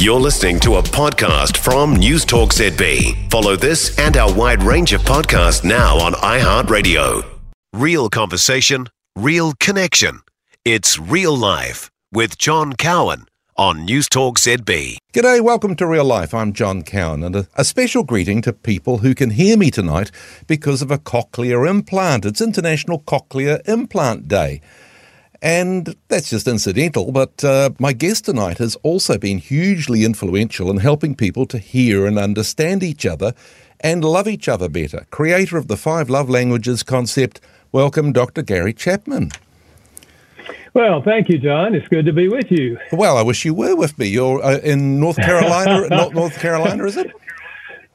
You're listening to a podcast from News Talk ZB. Follow this and our wide range of podcasts now on iHeartRadio. Real conversation, real connection. It's real life with John Cowan on News Talk ZB. G'day, welcome to Real Life. I'm John Cowan, and a, a, special greeting to people who can hear me tonight because of a cochlear implant. It's International Cochlear Implant Day. And that's just incidental, but uh, my guest tonight has also been hugely influential in helping people to hear and understand each other and love each other better. Creator of the Five Love Languages concept, welcome Dr. Gary Chapman. Well, thank you, John. It's good to be with you. Well, I wish you were with me. You're uh, in North Carolina, not North Carolina, is it?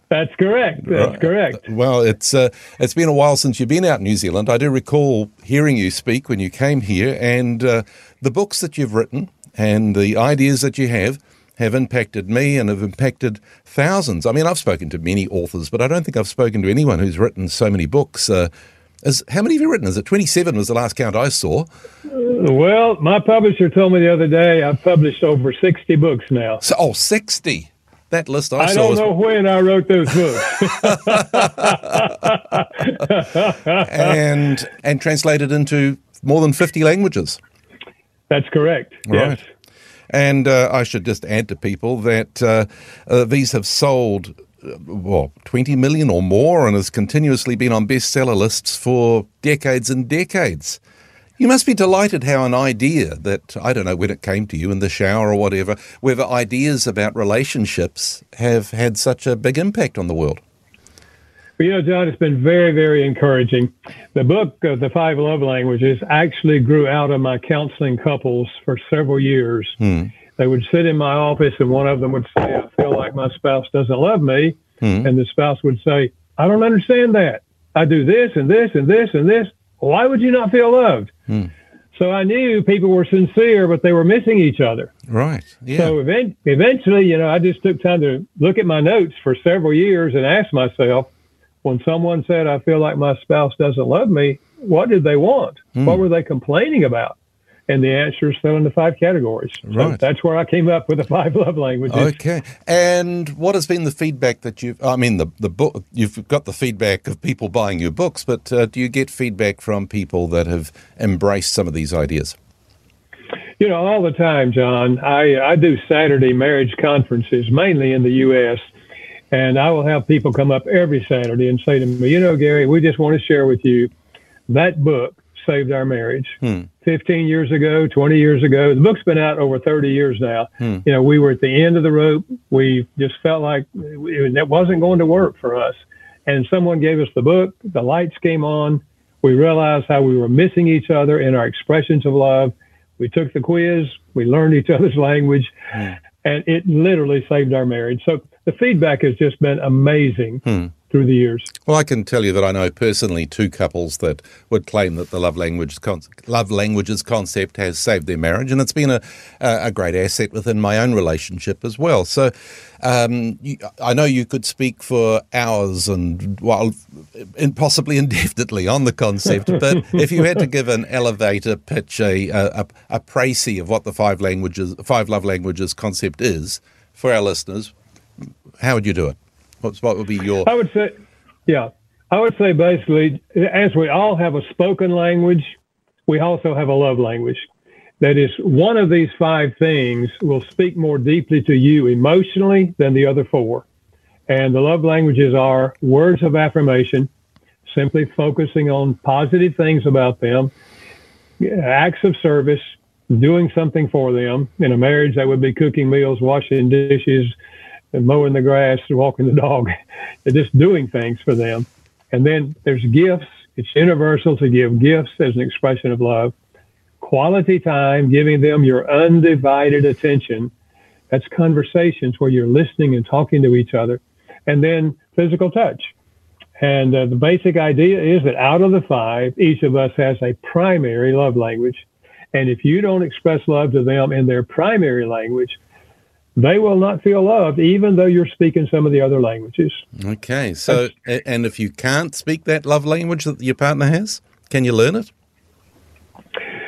That's correct. That's right. correct. Well, it's uh, it's been a while since you've been out in New Zealand. I do recall hearing you speak when you came here, and uh, the books that you've written and the ideas that you have have impacted me and have impacted thousands. I mean, I've spoken to many authors, but I don't think I've spoken to anyone who's written so many books. Uh, as, how many have you written? Is it 27 was the last count I saw? Well, my publisher told me the other day I've published over 60 books now. So, oh, 60 that list I, I saw. I don't know when I wrote those books. and and translated into more than fifty languages. That's correct. Right. Yes. And uh, I should just add to people that uh, uh, these have sold uh, well, 20 million or more and has continuously been on bestseller lists for decades and decades. You must be delighted how an idea that, I don't know when it came to you in the shower or whatever, whether ideas about relationships have had such a big impact on the world. Well, you know, John, it's been very, very encouraging. The book, uh, The Five Love Languages, actually grew out of my counseling couples for several years. Hmm. They would sit in my office, and one of them would say, I feel like my spouse doesn't love me. Hmm. And the spouse would say, I don't understand that. I do this and this and this and this why would you not feel loved? Hmm. So I knew people were sincere, but they were missing each other. Right. Yeah. So event- eventually, you know, I just took time to look at my notes for several years and ask myself, when someone said, I feel like my spouse doesn't love me, what did they want? Hmm. What were they complaining about? And the answers fell into five categories. So right. That's where I came up with the five love languages. Okay. And what has been the feedback that you've? I mean, the the book you've got the feedback of people buying your books, but uh, do you get feedback from people that have embraced some of these ideas? You know, all the time, John. I I do Saturday marriage conferences mainly in the U.S. And I will have people come up every Saturday and say to me, you know, Gary, we just want to share with you that book saved our marriage. Hmm. 15 years ago, 20 years ago. The book's been out over 30 years now. Hmm. You know, we were at the end of the rope. We just felt like it wasn't going to work for us. And someone gave us the book. The lights came on. We realized how we were missing each other in our expressions of love. We took the quiz. We learned each other's language. Hmm. And it literally saved our marriage. So the feedback has just been amazing. Through the years. Well, I can tell you that I know personally two couples that would claim that the love language con- love languages concept has saved their marriage, and it's been a a great asset within my own relationship as well. So, um, you, I know you could speak for hours and well, and possibly indefinitely on the concept, but if you had to give an elevator pitch, a a, a précis of what the five languages, five love languages concept is for our listeners, how would you do it? What's, what would be your? I would say, yeah, I would say basically, as we all have a spoken language, we also have a love language. That is, one of these five things will speak more deeply to you emotionally than the other four. And the love languages are words of affirmation, simply focusing on positive things about them, acts of service, doing something for them. In a marriage, that would be cooking meals, washing dishes, and mowing the grass, and walking the dog, and just doing things for them. And then there's gifts. It's universal to give gifts as an expression of love. Quality time, giving them your undivided attention. That's conversations where you're listening and talking to each other. And then physical touch. And uh, the basic idea is that out of the five, each of us has a primary love language. And if you don't express love to them in their primary language, they will not feel loved, even though you're speaking some of the other languages. Okay. So, That's, and if you can't speak that love language that your partner has, can you learn it?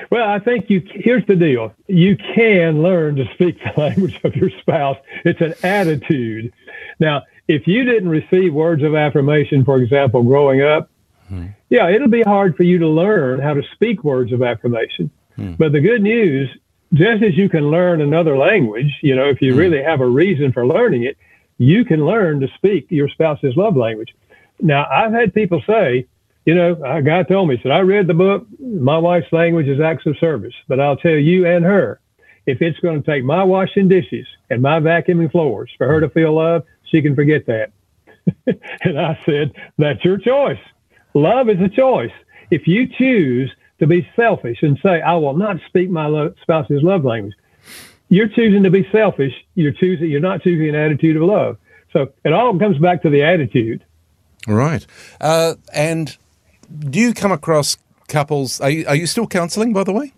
Well, I think you. Here's the deal: you can learn to speak the language of your spouse. It's an attitude. Now, if you didn't receive words of affirmation, for example, growing up, hmm. yeah, it'll be hard for you to learn how to speak words of affirmation. Hmm. But the good news, just as you can learn another language, you know, if you hmm. really have a reason for learning it, you can learn to speak your spouse's love language. Now, I've had people say, you know, a guy told me, said, I read the book. My wife's language is acts of service, but I'll tell you and her, if it's going to take my washing dishes and my vacuuming floors for her to feel love, she can forget that. and I said, that's your choice. Love is a choice. If you choose to be selfish and say, I will not speak my lo- spouse's love language, you're choosing to be selfish. You're choosing, you're not choosing an attitude of love. So it all comes back to the attitude. Right. Uh, and do you come across couples? Are you, are you still counselling, by the way?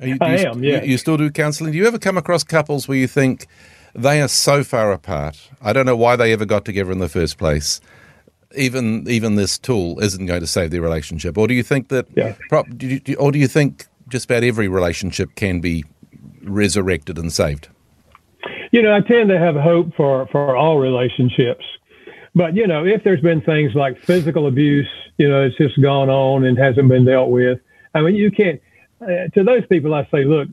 Are you, I you, am. Yeah. You, you still do counselling? Do you ever come across couples where you think they are so far apart? I don't know why they ever got together in the first place. Even even this tool isn't going to save their relationship, or do you think that? Yeah. do you, or do you think just about every relationship can be resurrected and saved? You know, I tend to have hope for for all relationships. But you know, if there's been things like physical abuse, you know, it's just gone on and hasn't been dealt with. I mean, you can't. Uh, to those people, I say, look,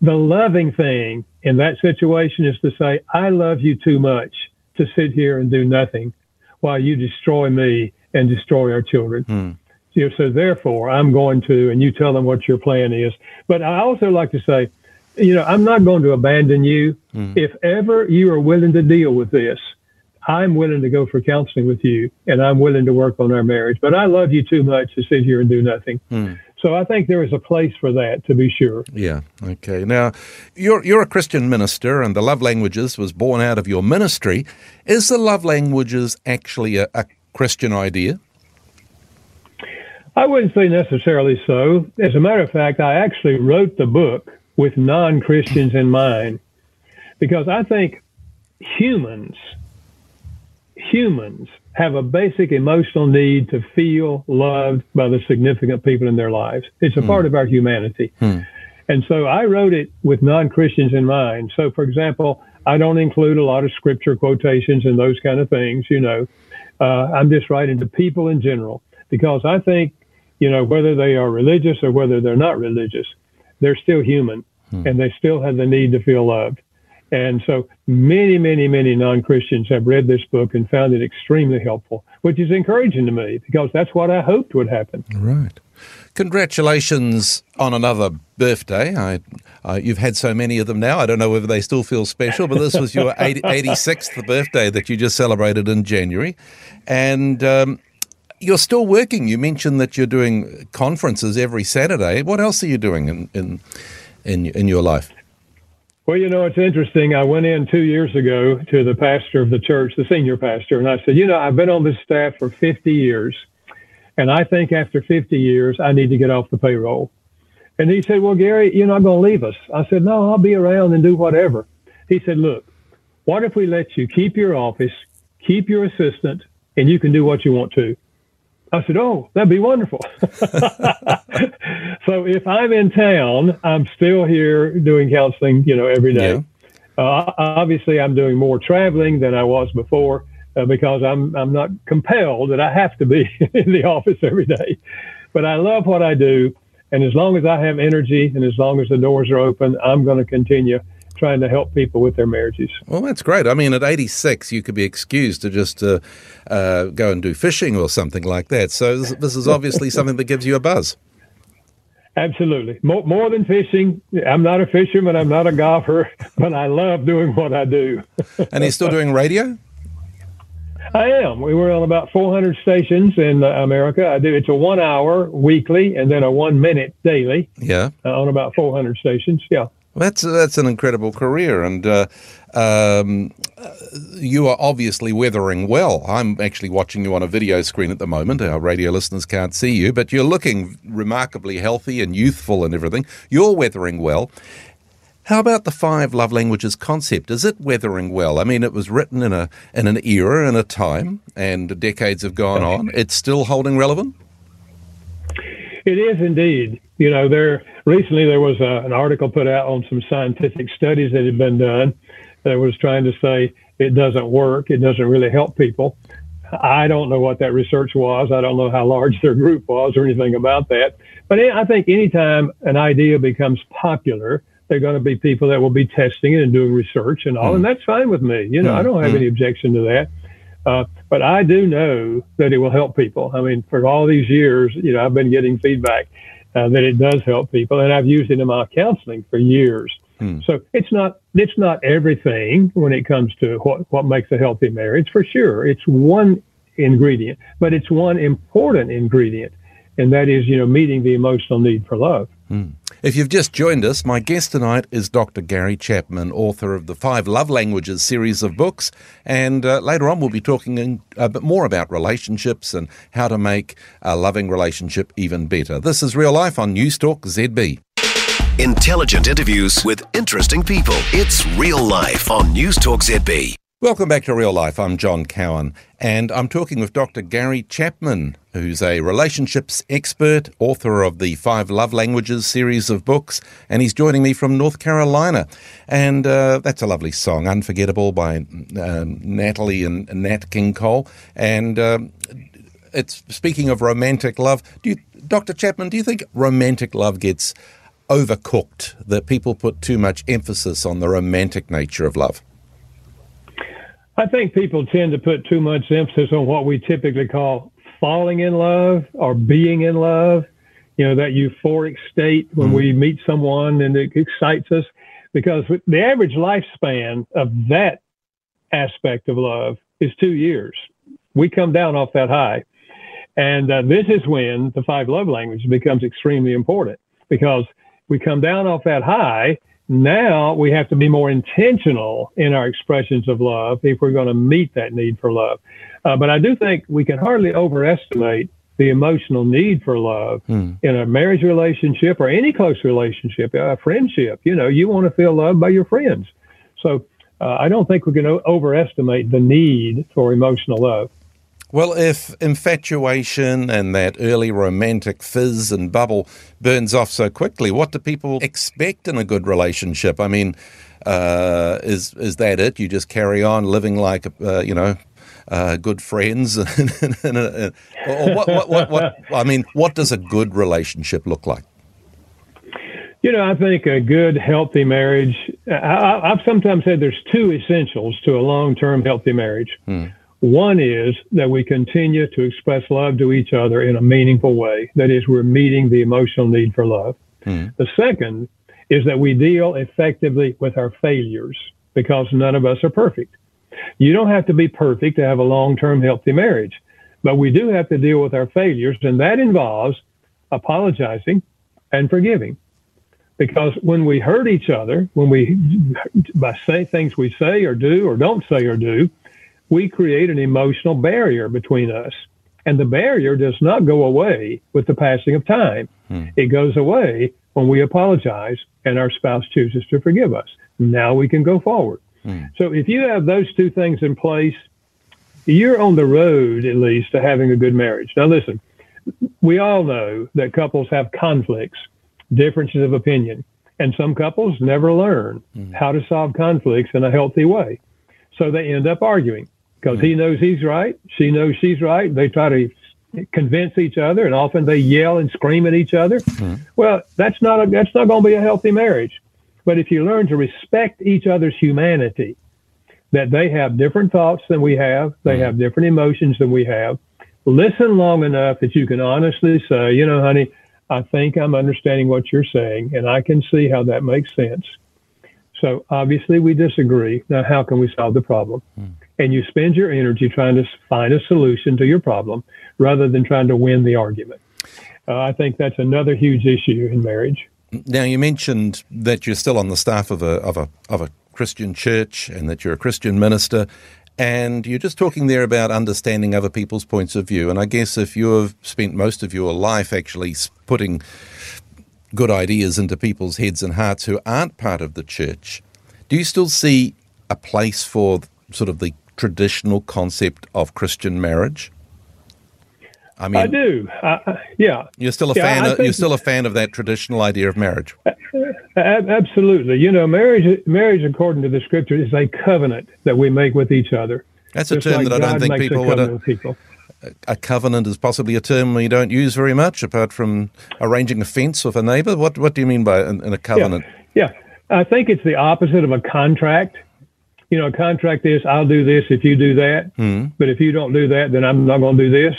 the loving thing in that situation is to say, I love you too much to sit here and do nothing while you destroy me and destroy our children. You know, so therefore, I'm going to, and you tell them what your plan is. But I also like to say, you know, I'm not going to abandon you. Hmm. If ever you are willing to deal with this, I'm willing to go for counseling with you and I'm willing to work on our marriage, but I love you too much to sit here and do nothing. Hmm. So I think there is a place for that to be sure. Yeah. Okay. Now, you're you're a Christian minister, and the love languages was born out of your ministry. Is the love languages actually a, a Christian idea? I wouldn't say necessarily so. As a matter of fact, I actually wrote the book with non Christians in mind because I think humans humans have a basic emotional need to feel loved by the significant people in their lives. It's a hmm. part of our humanity. Hmm. And so I wrote it with non Christians in mind. So, for example, I don't include a lot of scripture quotations and those kind of things, you know. Uh, I'm just writing to people in general because I think, you know, whether they are religious or whether they're not religious, they're still human hmm. and they still have the need to feel loved. And so many, many, many non Christians have read this book and found it extremely helpful, which is encouraging to me because that's what I hoped would happen. Right. Congratulations on another birthday. I, uh, you've had so many of them now. I don't know whether they still feel special, but this was your 80, 86th birthday that you just celebrated in January. And um, you're still working. You mentioned that you're doing conferences every Saturday. What else are you doing in, in, in, in your life? Well, you know, it's interesting. I went in two years ago to the pastor of the church, the senior pastor, and I said, you know, I've been on this staff for 50 years, and I think after 50 years, I need to get off the payroll. And he said, well, Gary, you're not going to leave us. I said, no, I'll be around and do whatever. He said, look, what if we let you keep your office, keep your assistant, and you can do what you want to? I said, "Oh, that'd be wonderful." so if I'm in town, I'm still here doing counseling, you know, every day. Yeah. Uh, obviously, I'm doing more traveling than I was before uh, because I'm I'm not compelled that I have to be in the office every day. But I love what I do, and as long as I have energy and as long as the doors are open, I'm going to continue trying to help people with their marriages. Well, that's great. I mean, at 86, you could be excused to just uh, uh, go and do fishing or something like that. So this, this is obviously something that gives you a buzz. Absolutely. More, more than fishing. I'm not a fisherman. I'm not a golfer, but I love doing what I do. and he's still doing radio? I am. We were on about 400 stations in uh, America. I do. It's a one hour weekly and then a one minute daily. Yeah. Uh, on about 400 stations. Yeah. That's that's an incredible career, and uh, um, you are obviously weathering well. I'm actually watching you on a video screen at the moment. Our radio listeners can't see you, but you're looking remarkably healthy and youthful and everything. You're weathering well. How about the five love languages concept? Is it weathering well? I mean, it was written in a in an era and a time, and decades have gone on. It's still holding relevant. It is indeed. You know, there recently there was a, an article put out on some scientific studies that had been done that was trying to say it doesn't work, it doesn't really help people. I don't know what that research was. I don't know how large their group was or anything about that. But I think anytime an idea becomes popular, there are going to be people that will be testing it and doing research and all, mm. and that's fine with me. You know, mm. I don't have mm. any objection to that. Uh, but I do know that it will help people. I mean, for all these years, you know, I've been getting feedback uh, that it does help people, and I've used it in my counseling for years. Hmm. So it's not it's not everything when it comes to what what makes a healthy marriage. For sure, it's one ingredient, but it's one important ingredient, and that is you know meeting the emotional need for love. Hmm. If you've just joined us, my guest tonight is Dr. Gary Chapman, author of the Five Love Languages series of books. And uh, later on, we'll be talking a bit more about relationships and how to make a loving relationship even better. This is Real Life on News Talk ZB. Intelligent interviews with interesting people. It's Real Life on News Talk ZB. Welcome back to Real Life. I'm John Cowan, and I'm talking with Dr. Gary Chapman, who's a relationships expert, author of the Five Love Languages series of books, and he's joining me from North Carolina. And uh, that's a lovely song, Unforgettable by um, Natalie and Nat King Cole. And um, it's speaking of romantic love. Do you, Dr. Chapman, do you think romantic love gets overcooked, that people put too much emphasis on the romantic nature of love? I think people tend to put too much emphasis on what we typically call falling in love or being in love. You know, that euphoric state when mm-hmm. we meet someone and it excites us. Because the average lifespan of that aspect of love is two years. We come down off that high. And uh, this is when the five love languages becomes extremely important because we come down off that high now we have to be more intentional in our expressions of love if we're going to meet that need for love. Uh, but I do think we can hardly overestimate the emotional need for love hmm. in a marriage relationship or any close relationship, a friendship. You know, you want to feel loved by your friends. So uh, I don't think we can o- overestimate the need for emotional love. Well, if infatuation and that early romantic fizz and bubble burns off so quickly, what do people expect in a good relationship? I mean, uh, is is that it? You just carry on living like uh, you know uh, good friends, or what, what, what, what? I mean, what does a good relationship look like? You know, I think a good, healthy marriage. I, have sometimes said there's two essentials to a long-term healthy marriage. Hmm. One is that we continue to express love to each other in a meaningful way. That is, we're meeting the emotional need for love. Mm. The second is that we deal effectively with our failures because none of us are perfect. You don't have to be perfect to have a long term healthy marriage, but we do have to deal with our failures, and that involves apologizing and forgiving. Because when we hurt each other, when we, by say things we say or do or don't say or do, we create an emotional barrier between us. And the barrier does not go away with the passing of time. Hmm. It goes away when we apologize and our spouse chooses to forgive us. Now we can go forward. Hmm. So if you have those two things in place, you're on the road at least to having a good marriage. Now listen, we all know that couples have conflicts, differences of opinion, and some couples never learn hmm. how to solve conflicts in a healthy way. So they end up arguing because he knows he's right. She knows she's right. They try to convince each other, and often they yell and scream at each other. Mm-hmm. Well, that's not a, that's not going to be a healthy marriage. But if you learn to respect each other's humanity, that they have different thoughts than we have, they mm-hmm. have different emotions than we have. Listen long enough that you can honestly say, you know, honey, I think I'm understanding what you're saying, and I can see how that makes sense. So obviously we disagree. Now, how can we solve the problem? Mm and you spend your energy trying to find a solution to your problem rather than trying to win the argument. Uh, I think that's another huge issue in marriage. Now, you mentioned that you're still on the staff of a, of a, of a Christian church and that you're a Christian minister. And you're just talking there about understanding other people's points of view. And I guess if you have spent most of your life actually putting good ideas into people's heads and hearts who aren't part of the church, do you still see a place for sort of the traditional concept of Christian marriage? I mean, I do. I, yeah. You're still a Yeah, fan. I Of, you're still a fan of that traditional idea of marriage. Absolutely. You know, marriage, marriage, according to the scripture, is a covenant that we make with each other. That's a term like that I don't think a people would. Uh, people. a covenant is possibly a term we don't use very much, apart from arranging a fence with a neighbour. What What do you mean by in, in a covenant? Yeah. I think it's the opposite of a contract. You know, a contract is I'll do this if you do that, but if you don't do that, then I'm not going to do this.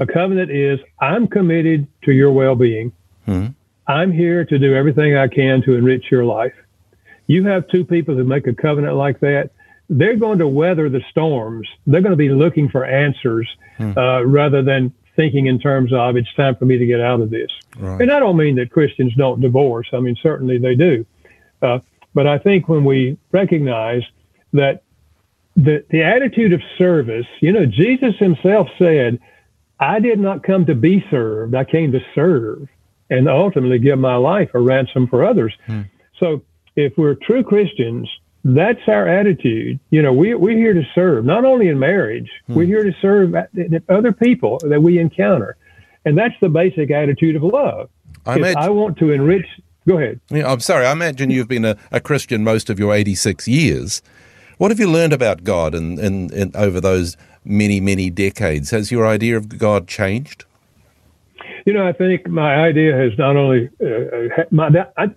A covenant is I'm committed to your well-being. I'm here to do everything I can to enrich your life. You have two people who make a covenant like that. They're going to weather the storms. They're going to be looking for answers uh, rather than thinking in terms of it's time for me to get out of this. Right. And I don't mean that Christians don't divorce. I mean, certainly they do. Uh, but I think when we recognize that the, the attitude of service, you know, Jesus himself said, I did not come to be served, I came to serve and ultimately give my life a ransom for others. Hmm. So if we're true Christians, that's our attitude. You know, we, we're here to serve, not only in marriage, hmm. we're here to serve other people that we encounter. And that's the basic attitude of love. I imagine- I want to enrich, go ahead. Yeah, I'm sorry. I imagine you've been a, a Christian most of your 86 years. What have you learned about God in, in, in over those many, many decades? Has your idea of God changed? You know, I think my idea has not only uh, my I,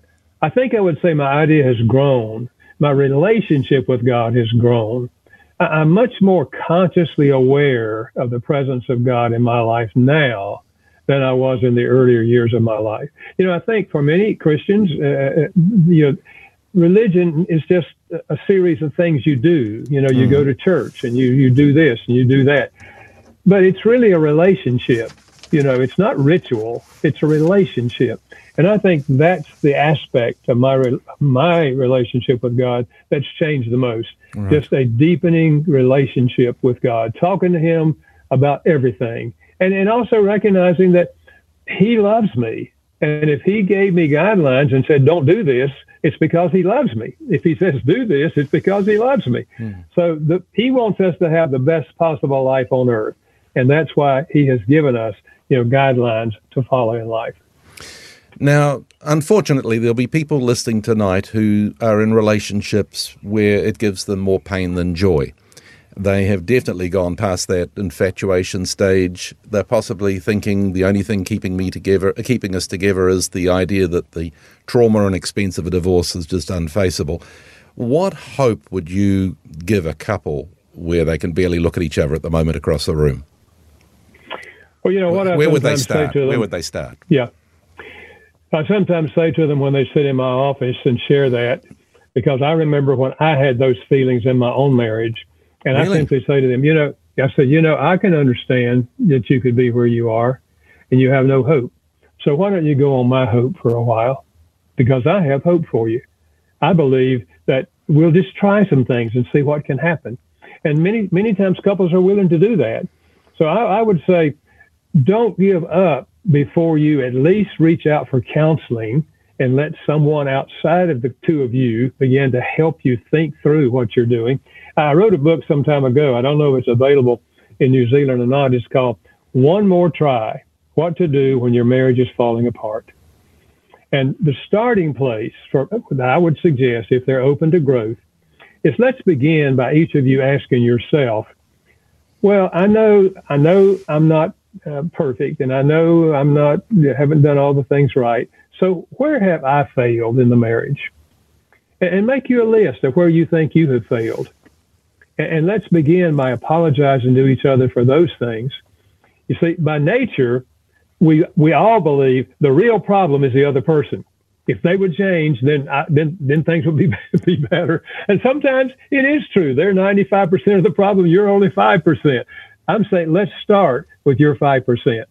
I think I would say my idea has grown. My relationship with God has grown. I, I'm much more consciously aware of the presence of God in my life now than I was in the earlier years of my life. You know, I think for many Christians, uh, you know, religion is just a- series of things you do. You know, you go hmm. to church and you you do this and you do that, but it's really a relationship. You know, it's not ritual; it's a relationship. And I think that's the aspect of my re- my relationship with God that's changed the most. Just a deepening relationship with God, talking to Him about everything, and and also recognizing that He loves me. And if He gave me guidelines and said, "Don't do this," it's because He loves me. If He says, "Do this," it's because He loves me. Hmm. So the, He wants us to have the best possible life on earth, and that's why He has given us, you know, guidelines to follow in life. Now, unfortunately, there'll be people listening tonight who are in relationships where it gives them more pain than joy. They have definitely gone past that infatuation stage. They're possibly thinking the only thing keeping me together, uh, keeping us together, is the idea that the trauma and expense of a divorce is just unfaceable. What hope would you give a couple where they can barely look at each other at the moment across the room? Well, you know what I Where would they start? to them. Where would they start? Yeah. I sometimes say to them when they sit in my office and share that, because I remember when I had those feelings in my own marriage, and I simply say to them, you know, I said, you know, I can understand that you could be where you are and you have no hope. So why don't you go on my hope for a while? Because I have hope for you. I believe that we'll just try some things and see what can happen. And many, many times couples are willing to do that. So I, I would say, don't give up before you at least reach out for counseling and let someone outside of the two of you begin to help you think through what you're doing. I wrote a book some time ago. I don't know if it's available in New Zealand or not. It's called One More Try What to Do When Your Marriage is Falling Apart. And the starting place for I would suggest if they're open to growth is let's begin by each of you asking yourself, well, I know I know I'm not uh, perfect, and I know I'm not haven't done all the things right. So where have I failed in the marriage? And, make you a list of where you think you have failed. And, and let's begin by apologizing to each other for those things. You see, by nature, we we all believe the real problem is the other person. If they would change, then I, then then things would be be better. And sometimes it is true. They're 95% of the problem. You're only 5%. I'm saying let's start with your 5%.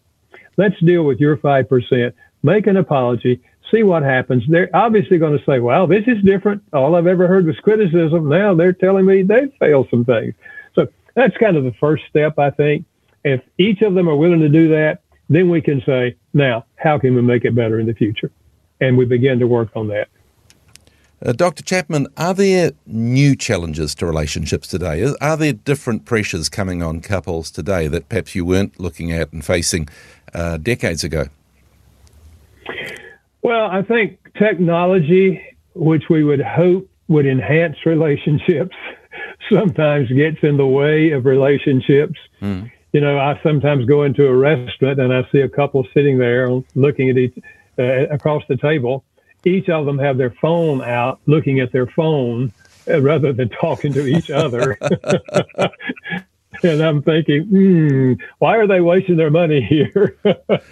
Let's deal with your 5%. Make an apology. See what happens. They're obviously going to say, well, this is different. All I've ever heard was criticism. Now they're telling me they've failed some things. So that's kind of the first step, I think. If each of them are willing to do that, then we can say, now, how can we make it better in the future? And we begin to work on that. Uh, Dr. Chapman, are there new challenges to relationships today? Are there different pressures coming on couples today that perhaps you weren't looking at and facing uh, decades ago? Well, I think technology, which we would hope would enhance relationships, sometimes gets in the way of relationships. Mm. You know, I sometimes go into a restaurant and I see a couple sitting there looking at each uh, across the table. Each of them have their phone out, looking at their phone uh, rather than talking to each other. and I'm thinking, hmm, why are they wasting their money here?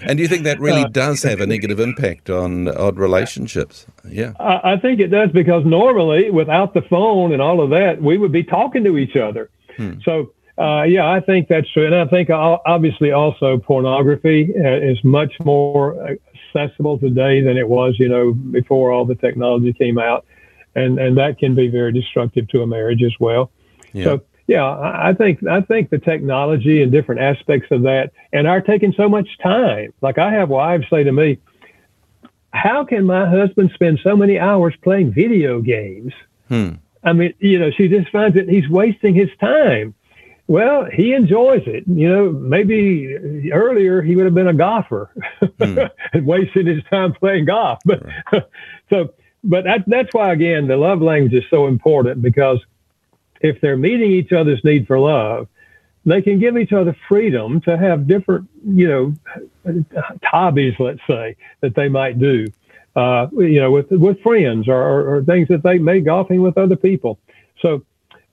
and do you think that really uh, does have a negative impact on odd relationships? Yeah, I, I, think it does because normally, without the phone and all of that, we would be talking to each other. Hmm. So. Uh, yeah, I think that's true, and I think obviously also pornography uh, is much more accessible today than it was, you know, before all the technology came out, and and that can be very destructive to a marriage as well. Yeah. So yeah, I think I think the technology and different aspects of that, and are taking so much time. Like I have wives say to me, "How can my husband spend so many hours playing video games?" Hmm. I mean, you know, she just finds that he's wasting his time. Well, he enjoys it. You know, maybe earlier he would have been a golfer mm. and wasted his time playing golf. But so, but that, that's why again the love language is so important because if they're meeting each other's need for love, they can give each other freedom to have different, you know, hobbies, let's say, that they might do, uh, you know, with with friends or, or, things that they may golfing with other people. So,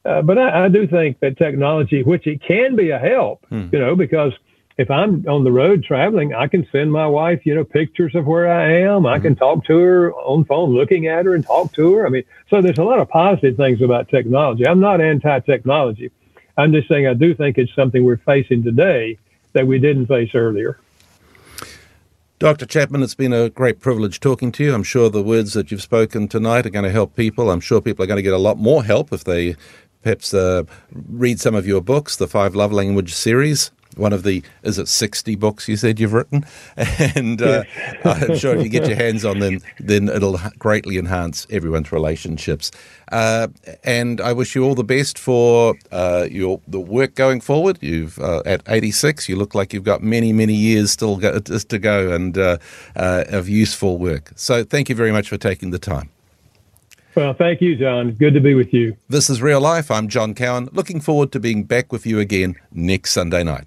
uh, but I, I, do think that technology, which it can be a help, hmm. you know, because if I'm on the road traveling, I can send my wife, you know, pictures of where I am. I can mm-hmm. talk to her on phone, looking at her and talk to her. I mean, so there's a lot of positive things about technology. I'm not anti-technology. I'm just saying I do think it's something we're facing today that we didn't face earlier. Dr. Chapman, it's been a great privilege talking to you. I'm sure the words that you've spoken tonight are going to help people. I'm sure people are going to get a lot more help if they perhaps uh, read some of your books, the Five Love Language series one of the is it 60 books you said you've written and uh, i'm sure if you get your hands on them then it'll greatly enhance everyone's relationships uh, and i wish you all the best for uh, your the work going forward you've uh, at 86 you look like you've got many many years still go, to go and uh, uh, of useful work so thank you very much for taking the time well, thank you, John. Good to be with you. This is Real Life. I'm John Cowan. Looking forward to being back with you again next Sunday night.